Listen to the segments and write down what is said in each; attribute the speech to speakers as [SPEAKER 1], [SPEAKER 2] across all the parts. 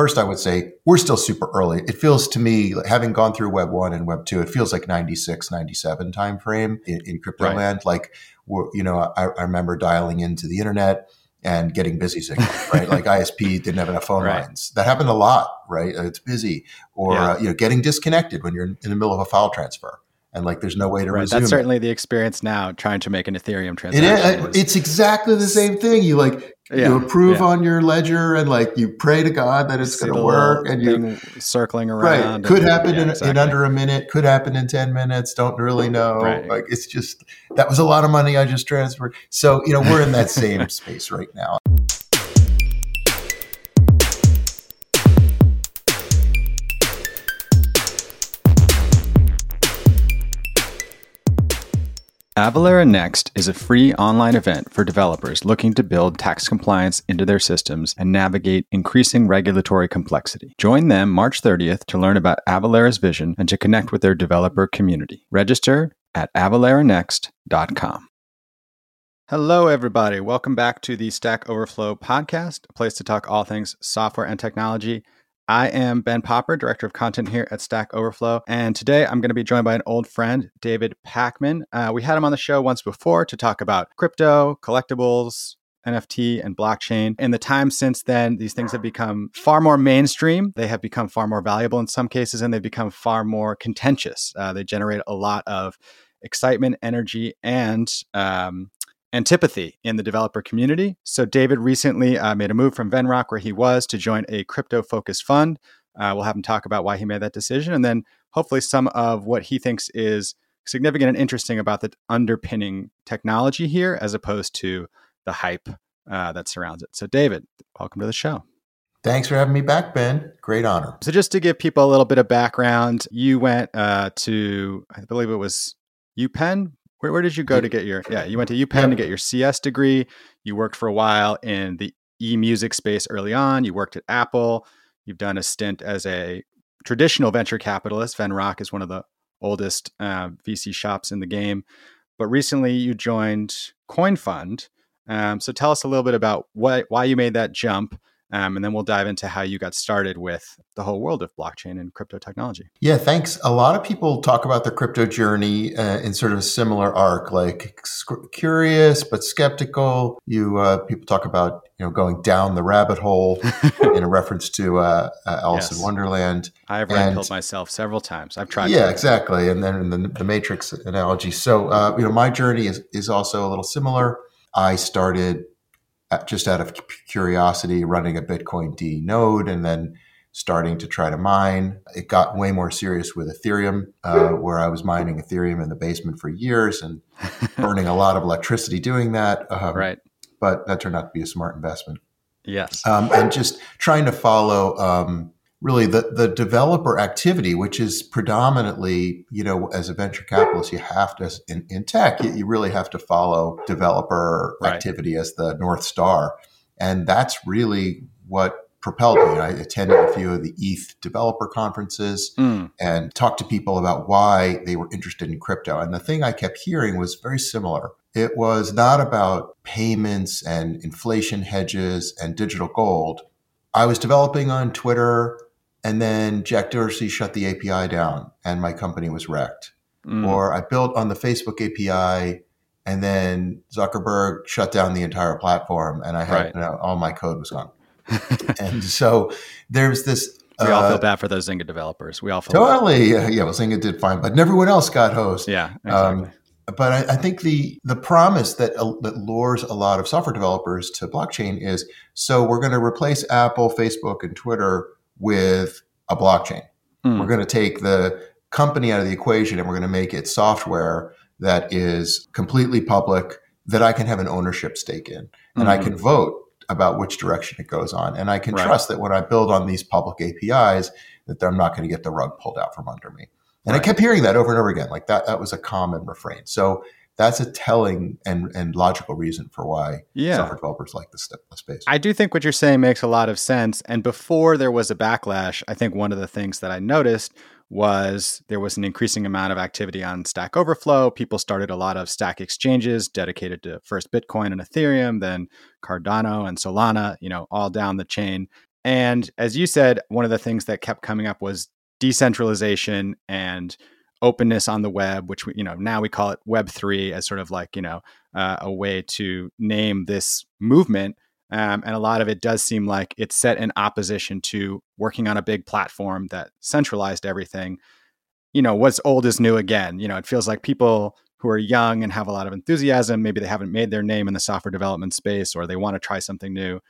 [SPEAKER 1] first I would say we're still super early. It feels to me, having gone through Web 1 and Web 2, it feels like 96, 97 timeframe in, in crypto right. land. Like, you know, I, I remember dialing into the internet and getting busy signal, right? like ISP didn't have enough phone right. lines. That happened a lot, right? It's busy, or yeah. uh, you know, getting disconnected when you're in the middle of a file transfer, and like there's no way to right. resume.
[SPEAKER 2] That's certainly the experience now. Trying to make an Ethereum transaction.
[SPEAKER 1] It is, it's exactly the same thing. You like yeah, you approve yeah. on your ledger and like you pray to God that it's going to work and you
[SPEAKER 2] circling around.
[SPEAKER 1] Right. Could happen yeah, in, exactly. in, under a minute, could happen in 10 minutes. Don't really know. Right. Like it's just, that was a lot of money I just transferred. So, you know, we're in that same space right now.
[SPEAKER 2] Avalara Next is a free online event for developers looking to build tax compliance into their systems and navigate increasing regulatory complexity. Join them March 30th to learn about Avalara's vision and to connect with their developer community. Register at avalaranext.com. Hello, everybody. Welcome back to the Stack Overflow podcast, a place to talk all things software and technology. I am Ben Popper, Director of Content here at Stack Overflow. And today I'm going to be joined by an old friend, David Pakman. Uh, we had him on the show once before to talk about crypto, collectibles, NFT and blockchain. In the time since then, these things have become far more mainstream. They have become far more valuable in some cases, and they've become far more contentious. Uh, they generate a lot of excitement, energy, and um, antipathy in the developer community. So David recently uh, made a move from Venrock, where he was, to join a crypto focused fund. Uh, we'll have him talk about why he made that decision, and then hopefully some of what he thinks is significant and interesting about the underpinning technology here, as opposed to the hype uh, that surrounds it. So, David, welcome to the show.
[SPEAKER 1] Thanks for having me back, Ben. Great honor.
[SPEAKER 2] So, just to give people a little bit of background, you went uh, to, I believe it was UPenn, where, where did you go to get your? Yeah, you went to UPenn yep. to get your CS degree. You worked for a while in the e music space early on. You worked at Apple. You've done a stint as a traditional venture capitalist. Venrock is one of the oldest uh, VC shops in the game. But recently, you joined CoinFund. Um, so tell us a little bit about what, why you made that jump um, and then we'll dive into how you got started with the whole world of blockchain and crypto technology.
[SPEAKER 1] Yeah, thanks. A lot of people talk about the crypto journey uh, in sort of a similar arc, like curious but skeptical. You uh, people talk about you know going down the rabbit hole in a reference to uh, uh Alice yes. in Wonderland.
[SPEAKER 2] I've red pilled myself several times. I've tried.
[SPEAKER 1] Yeah, exactly. And then the, the Matrix analogy. So uh, you know, my journey is is also a little similar. I started just out of curiosity running a bitcoind node and then starting to try to mine. It got way more serious with Ethereum, uh, where I was mining Ethereum in the basement for years and burning a lot of electricity doing that.
[SPEAKER 2] Um, right.
[SPEAKER 1] But that turned out to be a smart investment.
[SPEAKER 2] Yes.
[SPEAKER 1] Um, and just trying to follow um, really the, the developer activity, which is predominantly, you know, as a venture capitalist, you have to, in, in tech, you, you, really have to follow developer right. activity as the North Star. And that's really what propelled me. I attended a few of the ETH developer conferences mm. and talked to people about why they were interested in crypto. And the thing I kept hearing was very similar. It was not about payments and inflation hedges and digital gold. I was developing on Twitter and then Jack Dorsey shut the API down and my company was wrecked. Mm. Or I built on the Facebook API and then Zuckerberg shut down the entire platform and I had right. you know, all my code was gone. and so there's this.
[SPEAKER 2] We uh, all feel bad for those Zynga developers. We all feel
[SPEAKER 1] totally. Bad. Yeah, well, Zynga did fine, but everyone else got host.
[SPEAKER 2] Yeah, exactly. Um,
[SPEAKER 1] but I, I, think the the promise that uh, that lures a lot of software developers to blockchain is so we're going to replace Apple, Facebook, and Twitter with a blockchain. Mm. We're going to take the company out of the equation and we're going to make it software that is completely public that I can have an ownership stake in and mm-hmm. I can vote about which direction it goes on and I can right. trust that when I build on these public APIs that I'm not going to get the rug pulled out from under me. And right. I kept hearing that over and over again like that that was a common refrain. So that's a telling and, and logical reason for why yeah. software developers like this space.
[SPEAKER 2] I do think what you're saying makes a lot of sense. And before there was a backlash, I think one of the things that I noticed was there was an increasing amount of activity on Stack Overflow. People started a lot of Stack exchanges dedicated to first Bitcoin and Ethereum, then Cardano and Solana, you know, all down the chain. And as you said, one of the things that kept coming up was decentralization and openness on the web, which we, you know, now we call it Web three as sort of like you know uh, a way to name this movement. Um, and a lot of it does seem like it's set in opposition to working on a big platform that centralized everything. You know, what's old is new again. You know, it feels like people who are young and have a lot of enthusiasm, maybe they haven't made their name in the software development space or they want to try something new.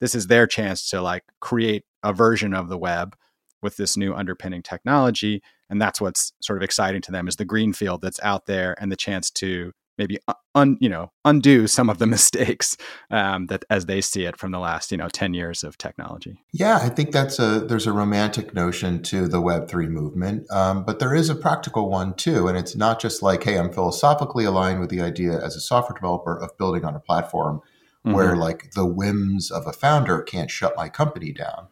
[SPEAKER 2] This is their chance to like create a version of the web with this new underpinning technology and that's what's sort of exciting to them is the green field that's out there and the chance to maybe un, you know undo some of the mistakes um, that as they see it from the last you know 10 years of technology
[SPEAKER 1] yeah i think that's a there's a romantic notion to the web3 movement um, but there is a practical one too and it's not just like hey i'm philosophically aligned with the idea as a software developer of building on a platform mm-hmm. where like the whims of a founder can't shut my company down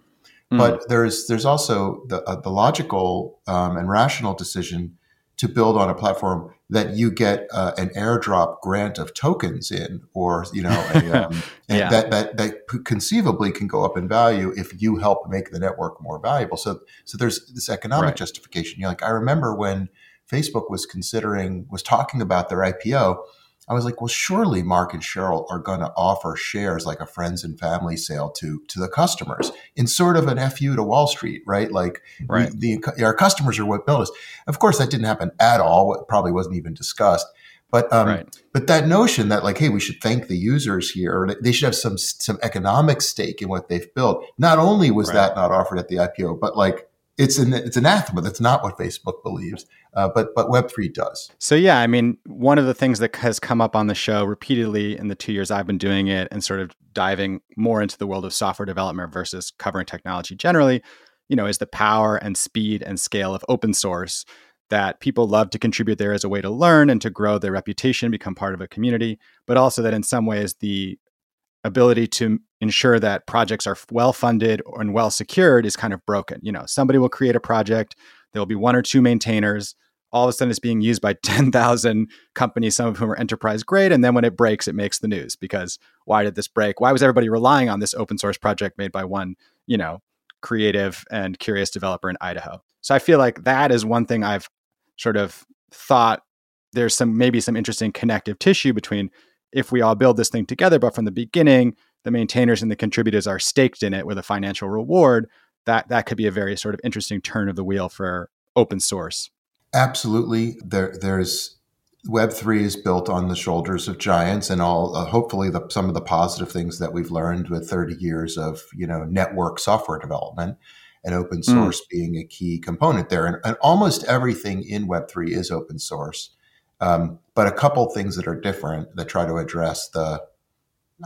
[SPEAKER 1] mm But there's there's also the uh, the logical um, and rational decision to build on a platform that you get uh, an airdrop grant of tokens in, or you know, a, um, yeah. that that that conceivably can go up in value if you help make the network more valuable. So so there's this economic right. justification. You're like, I remember when Facebook was considering was talking about their IPO I was like, well, surely Mark and Sheryl are going to offer shares like a friends and family sale to to the customers in sort of an fu to Wall Street, right? Like, right. We, the our customers are what built us. Of course, that didn't happen at all. It probably wasn't even discussed. But um, right. but that notion that like, hey, we should thank the users here, they should have some some economic stake in what they've built. Not only was right. that not offered at the IPO, but like it's an it's anathema. That's not what Facebook believes, uh, but but Web three does.
[SPEAKER 2] So yeah, I mean, one of the things that has come up on the show repeatedly in the two years I've been doing it, and sort of diving more into the world of software development versus covering technology generally, you know, is the power and speed and scale of open source. That people love to contribute there as a way to learn and to grow their reputation, become part of a community, but also that in some ways the ability to ensure that projects are well funded and well secured is kind of broken. You know, somebody will create a project, there will be one or two maintainers. All of a sudden, it's being used by 10,000 companies, some of whom are enterprise grade. And then when it breaks, it makes the news because why did this break? Why was everybody relying on this open source project made by one, you know, creative and curious developer in Idaho? So I feel like that is one thing I've sort of thought there's some maybe some interesting connective tissue between if we all build this thing together, but from the beginning, the maintainers and the contributors are staked in it with a financial reward, that that could be a very sort of interesting turn of the wheel for open source.
[SPEAKER 1] Absolutely. There there's Web3 is built on the shoulders of giants and all uh, hopefully the, some of the positive things that we've learned with 30 years of, you know, network software development and open hmm. source mm. being a key component there. And, and, almost everything in Web3 is open source. Um, but a couple things that are different that try to address the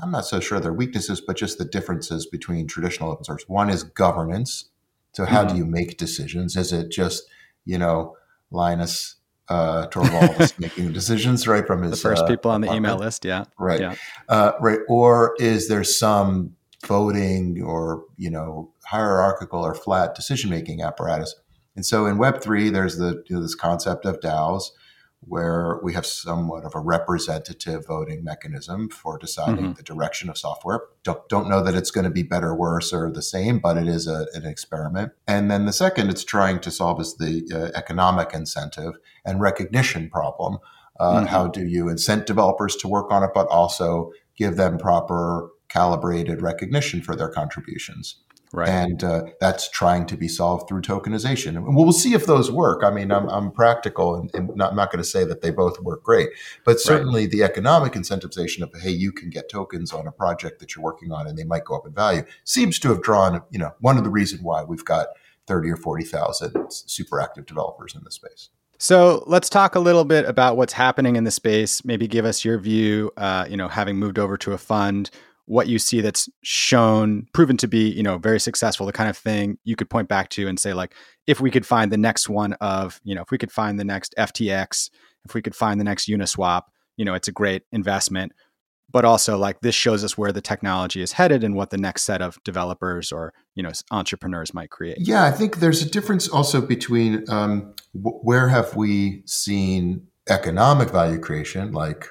[SPEAKER 1] I'm not so sure their weaknesses, but just the differences between traditional open source. One is governance. So how mm-hmm. do you make decisions? Is it just, you know, Linus uh, Torvalds making decisions right from his
[SPEAKER 2] the first
[SPEAKER 1] uh,
[SPEAKER 2] people on the email list? Yeah,
[SPEAKER 1] right,
[SPEAKER 2] yeah.
[SPEAKER 1] Uh, right. Or is there some voting or you know hierarchical or flat decision making apparatus? And so in Web three, there's the you know, this concept of DAOs where we have somewhat of a representative voting mechanism for deciding mm-hmm. the direction of software. Don't, don't know that it's going to be better, worse, or the same, but it is a, an experiment. And then the second it's trying to solve is the uh, economic incentive and recognition problem. Uh, mm-hmm. How do you incent developers to work on it, but also give them proper calibrated recognition for their contributions? Right. And uh, that's trying to be solved through tokenization. And we'll see if those work. I mean, I'm, I'm practical and, and not, I'm not going to say that they both work great, but certainly right. the economic incentivization of, hey, you can get tokens on a project that you're working on and they might go up in value seems to have drawn, you know, one of the reasons why we've got 30 or 40,000 super active developers in the space.
[SPEAKER 2] So let's talk a little bit about what's happening in the space. Maybe give us your view, uh, you know, having moved over to a fund what you see that's shown proven to be you know very successful the kind of thing you could point back to and say like if we could find the next one of you know if we could find the next ftx if we could find the next uniswap you know it's a great investment. But also like this shows us where the technology is headed and what the next set of developers or you know entrepreneurs might create.
[SPEAKER 1] Yeah i think there's a difference also between um, where have we seen economic value creation like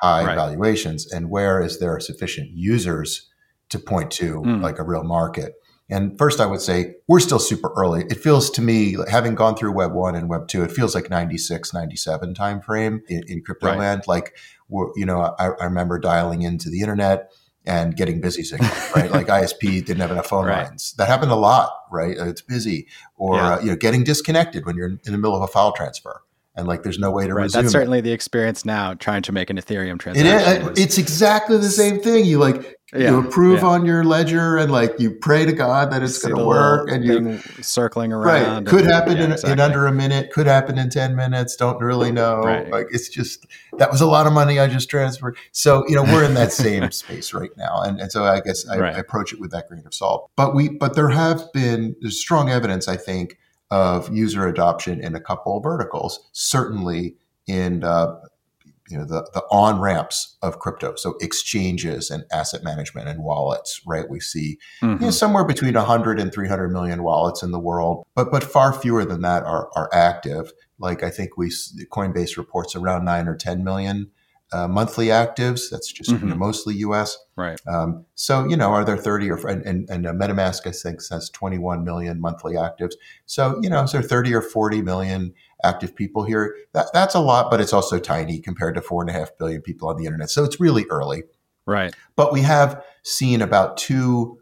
[SPEAKER 1] high right. valuations and where is there sufficient users to point to mm. like a real market And first, I would say we're still super early. It feels to me, having gone through Web 1 and Web 2, it feels like 96, 97 timeframe in, in crypto right. land. Like, you know, I, I remember dialing into the internet and getting busy signal, right? like ISP didn't have enough phone right. lines. That happened a lot, right? It's busy, or yeah. uh, you know, getting disconnected when you're in the middle of a file transfer and like there's no way to right, resume.
[SPEAKER 2] That's certainly
[SPEAKER 1] it.
[SPEAKER 2] the experience now trying to make an Ethereum transaction.
[SPEAKER 1] It is, it's exactly the same thing. You like yeah, you approve yeah. on your ledger and like you pray to God that it's going to work and you
[SPEAKER 2] circling around.
[SPEAKER 1] Right, could happen yeah, in, exactly. in, under a minute, could happen in ten minutes. Don't really know. Right. Like it's just that was a lot of money I just transferred. So you know we're in that same space right now, and and so I guess I, right. I approach it with that grain of salt. But we but there have been there's strong evidence I think of user adoption in a couple of verticals, certainly in uh, you know the, the on ramps of crypto so exchanges and asset management and wallets right we see mm-hmm. you know, somewhere between 100 and 300 million wallets in the world but but far fewer than that are, are active like i think we coinbase reports around 9 or 10 million uh, monthly actives. That's just mm-hmm. you know, mostly U.S.
[SPEAKER 2] Right.
[SPEAKER 1] Um, so you know, are there 30 or and, and, and uh, MetaMask I think has 21 million monthly actives. So you know, is there 30 or 40 million active people here? That, that's a lot, but it's also tiny compared to four and a half billion people on the internet. So it's really early.
[SPEAKER 2] Right.
[SPEAKER 1] But we have seen about two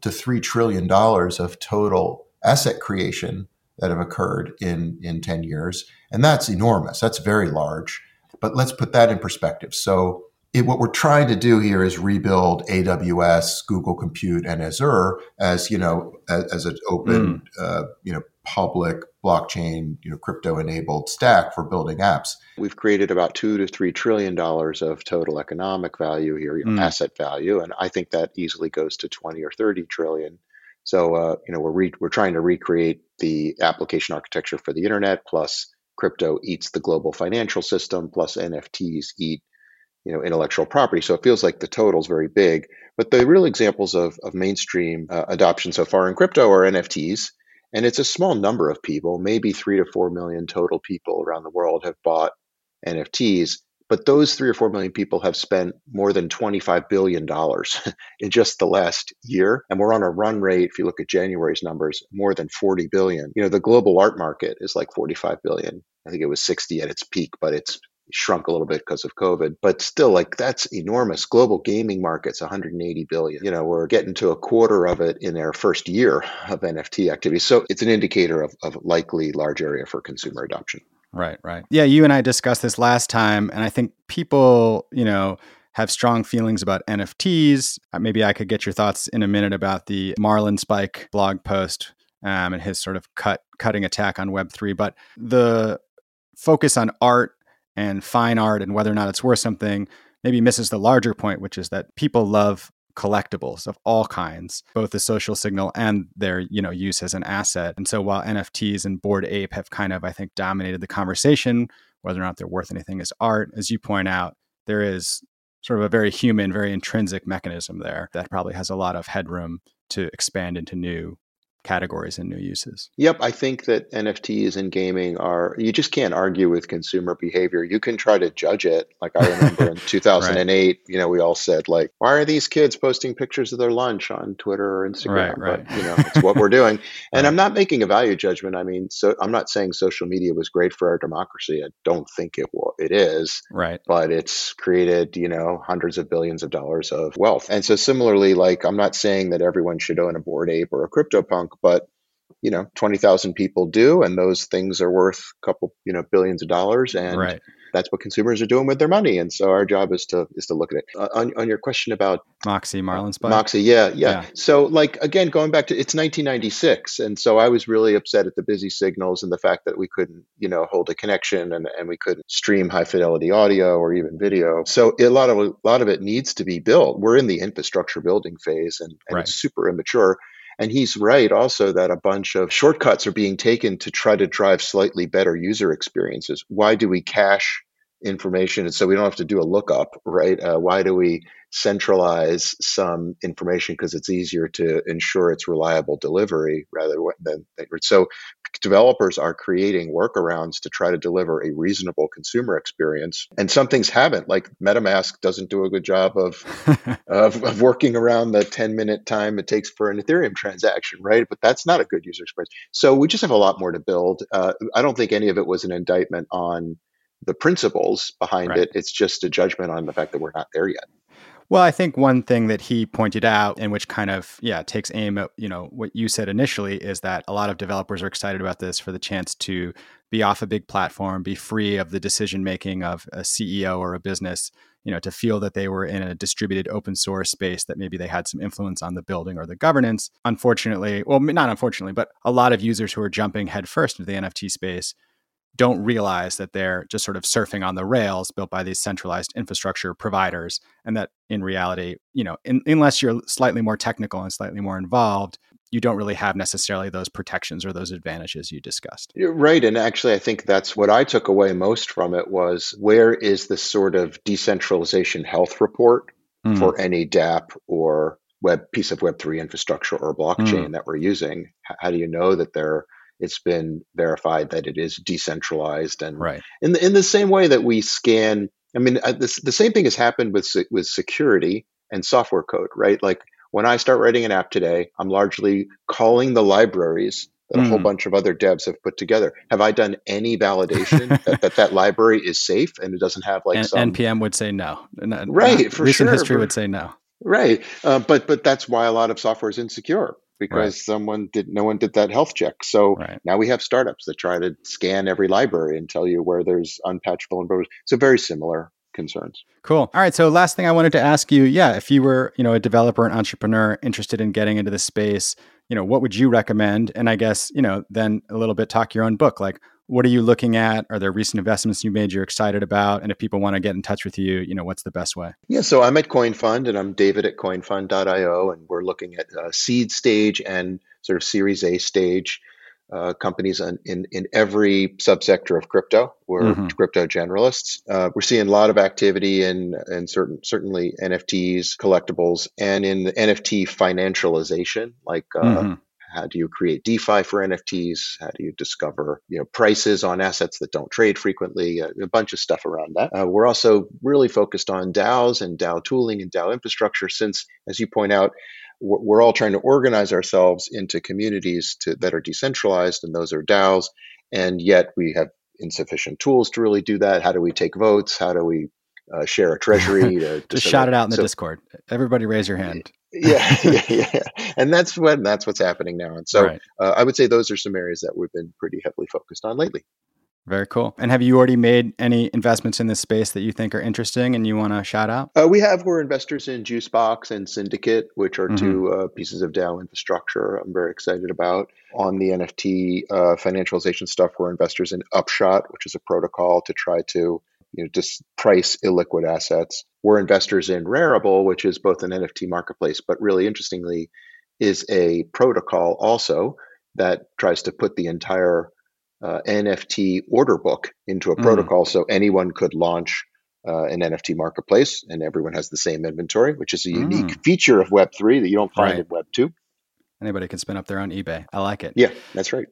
[SPEAKER 1] to three trillion dollars of total asset creation that have occurred in in 10 years, and that's enormous. That's very large. But let's put that in perspective. So, it, what we're trying to do here is rebuild AWS, Google Compute, and Azure as you know as, as an open, mm. uh, you know, public blockchain, you know, crypto-enabled stack for building apps. We've created about two to three trillion dollars of total economic value here, mm. asset value, and I think that easily goes to twenty or thirty trillion. So, uh, you know, we're re- we're trying to recreate the application architecture for the internet plus crypto eats the global financial system plus nfts eat you know intellectual property so it feels like the total is very big but the real examples of, of mainstream uh, adoption so far in crypto are nfts and it's a small number of people maybe three to four million total people around the world have bought nfts but those three or four million people have spent more than $25 billion in just the last year. And we're on a run rate, if you look at January's numbers, more than 40 billion. You know, the global art market is like 45 billion. I think it was 60 at its peak, but it's shrunk a little bit because of COVID, but still like that's enormous. Global gaming markets 180 billion. You know, we're getting to a quarter of it in our first year of NFT activity. So it's an indicator of, of likely large area for consumer adoption.
[SPEAKER 2] Right, right. Yeah, you and I discussed this last time, and I think people, you know, have strong feelings about NFTs. Uh, maybe I could get your thoughts in a minute about the Marlinspike blog post um, and his sort of cut cutting attack on Web three. But the focus on art and fine art and whether or not it's worth something maybe misses the larger point, which is that people love collectibles of all kinds, both the social signal and their, you know, use as an asset. And so while NFTs and Bored Ape have kind of, I think, dominated the conversation, whether or not they're worth anything as art, as you point out, there is sort of a very human, very intrinsic mechanism there that probably has a lot of headroom to expand into new categories and new uses.
[SPEAKER 1] Yep, I think that NFTs and gaming are you just can't argue with consumer behavior. You can try to judge it. Like I remember in 2008, right. you know, we all said like, why are these kids posting pictures of their lunch on Twitter or Instagram?
[SPEAKER 2] Right, right.
[SPEAKER 1] But you know, it's what we're doing. And right. I'm not making a value judgment. I mean, so I'm not saying social media was great for our democracy. I don't think it will, it is.
[SPEAKER 2] Right.
[SPEAKER 1] But it's created, you know, hundreds of billions of dollars of wealth. And so similarly, like I'm not saying that everyone should own a Bored Ape or a But you know 20,000 people do and those things are worth a couple you know billions of dollars and
[SPEAKER 2] right.
[SPEAKER 1] that's what consumers are doing with their money and so our job is to is to look at it. Uh, on, on your question about
[SPEAKER 2] moxie marlinspike
[SPEAKER 1] moxie yeah, yeah, yeah. So like again going back to it's 1996 and so i was really upset at the busy signals and the fact that we couldn't you know hold a connection and, and we couldn't stream high fidelity audio or even video. So a lot of a lot of it needs to be built. We're in the infrastructure building phase and, and right. it's super immature and he's right also that a bunch of shortcuts are being taken to try to drive slightly better user experiences. Why do we cache information, and so we don't have to do a lookup, right? Uh, why do we centralize some information? Because it's easier to ensure its reliable delivery rather than so developers are creating workarounds to try to deliver a reasonable consumer experience and some things haven't like metamask doesn't do a good job of, of, of working around the 10 minute time it takes for an ethereum transaction right? But that's not a good user experience. So we just have a lot more to build. Uh, i don't think any of it was an indictment on the principles behind right. it it's just a judgment on the fact that we're not there yet
[SPEAKER 2] well, I think one thing that he pointed out, and which kind of yeah takes aim at you know what you said initially, is that a lot of developers are excited about this for the chance to be off a big platform, be free of the decision making of a CEO or a business, you know, to feel that they were in a distributed open source space that maybe they had some influence on the building or the governance. Unfortunately, well, not unfortunately, but a lot of users who are jumping headfirst into the NFT space don't realize that they're just sort of surfing on the rails built by these centralized infrastructure providers and that in reality you know in, unless you're slightly more technical and slightly more involved you don't really have necessarily those protections or those advantages you discussed
[SPEAKER 1] You're right and actually i think that's what i took away most from it was where is this sort of decentralization health report mm. for any dApp or web piece of web3 infrastructure or blockchain mm. that we're using how do you know that they're it's been verified that it is decentralized and
[SPEAKER 2] right.
[SPEAKER 1] in the, in the same way that we scan i mean uh, this, the same thing has happened with with security and software code right like when i start writing an app today i'm largely calling the libraries that mm. a whole hmm. bunch of other devs have put together have i done any validation that, that that library is safe and it doesn't have like N- some
[SPEAKER 2] npm would say no
[SPEAKER 1] right for
[SPEAKER 2] recent
[SPEAKER 1] sure,
[SPEAKER 2] history
[SPEAKER 1] for,
[SPEAKER 2] would say no
[SPEAKER 1] right uh, but but that's why a lot of software is insecure because right. someone did no one did that health check. So right. now we have startups that try to scan every library and tell you where there's unpatchable and so very similar concerns.
[SPEAKER 2] Cool. All right. So last thing I wanted to ask you, yeah, if you were, you know, a developer, an entrepreneur interested in getting into the space, you know, what would you recommend? And I guess, you know, then a little bit talk your own book. Like what are you looking at? Are there recent investments you made you're excited about? And if people want to get in touch with you, you know, what's the best way?
[SPEAKER 1] Yeah, so I'm at CoinFund and I'm David at coinfund.io and we're looking at uh, seed stage and sort of Series A stage uh, companies in, in, in every subsector of crypto. We're mm-hmm. crypto generalists. Uh, we're seeing a lot of activity in, in certain certainly NFTs, collectibles, and in the NFT financialization, like uh, mm-hmm. How do you create DeFi for NFTs? How do you discover you know prices on assets that don't trade frequently? Uh, a bunch of stuff around that. Uh, we're also really focused on DAOs and DAO tooling and DAO infrastructure, since, as you point out, we're all trying to organize ourselves into communities to, that are decentralized, and those are DAOs. And yet we have insufficient tools to really do that. How do we take votes? How do we uh, share a treasury? To,
[SPEAKER 2] to Just shout it out in the Discord. Everybody raise your hand.
[SPEAKER 1] yeah, yeah, yeah, and that's what that's what's happening now. And so right. uh, I would say those are some areas that we've been pretty heavily focused on lately.
[SPEAKER 2] Very cool. And have you already made any investments in this space that you think are interesting and you want to shout out?
[SPEAKER 1] Uh, we have. We're investors in Juicebox and Syndicate, which are mm-hmm. two uh, pieces of DAO infrastructure I'm very excited about. On the NFT uh, financialization stuff, we're investors in Upshot, which is a protocol to try to you know, just price illiquid assets. We're investors in Rarible, which is both an NFT marketplace, but really interestingly, is a protocol also that tries to put the entire uh, NFT order book into a mm. protocol so anyone could launch uh, an NFT marketplace and everyone has the same inventory, which is a unique mm. feature of Web3 that you don't find right. in Web2.
[SPEAKER 2] Anybody can spin up their own eBay. I like it.
[SPEAKER 1] Yeah, that's right.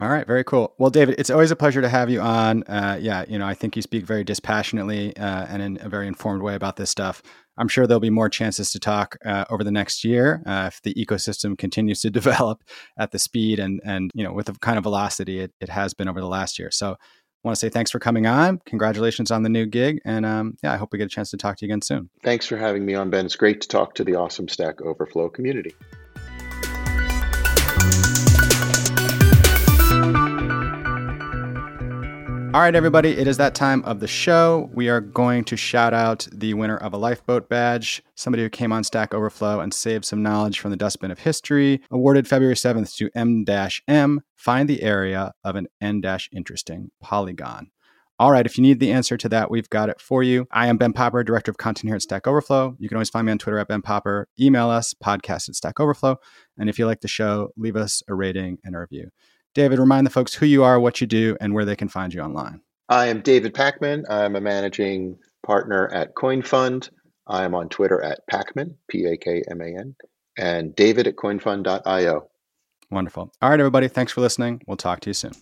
[SPEAKER 2] All right, very cool. Well, David, it's always a pleasure to have you on. Uh, yeah, you know, I think you speak very dispassionately uh, and in a very informed way about this stuff. I'm sure there'll be more chances to talk uh, over the next year uh, if the ecosystem continues to develop at the speed and and you know with the kind of velocity it, it has been over the last year. So, I want to say thanks for coming on. Congratulations on the new gig, and um, yeah, I hope we get a chance to talk to you again soon.
[SPEAKER 1] Thanks for having me on, Ben. It's great to talk to the awesome Stack Overflow community.
[SPEAKER 2] All right, everybody, it is that time of the show. We are going to shout out the winner of a lifeboat badge, somebody who came on Stack Overflow and saved some knowledge from the dustbin of history, awarded February 7th to M-M, find the area of an N-interesting polygon. All right, if you need the answer to that, we've got it for you. I am Ben Popper, Director of Content here at Stack Overflow. You can always find me on Twitter at Ben Popper. Email us, podcast at Stack Overflow. And if you like the show, leave us a rating and a review. David, remind the folks who you are, what you do, and where they can find you online.
[SPEAKER 1] I am David Pakman. I'm a managing partner at CoinFund. I'm on Twitter at Pakman, P A K M A N, and David at coinfund.io.
[SPEAKER 2] Wonderful. All right, everybody. Thanks for listening. We'll talk to you soon.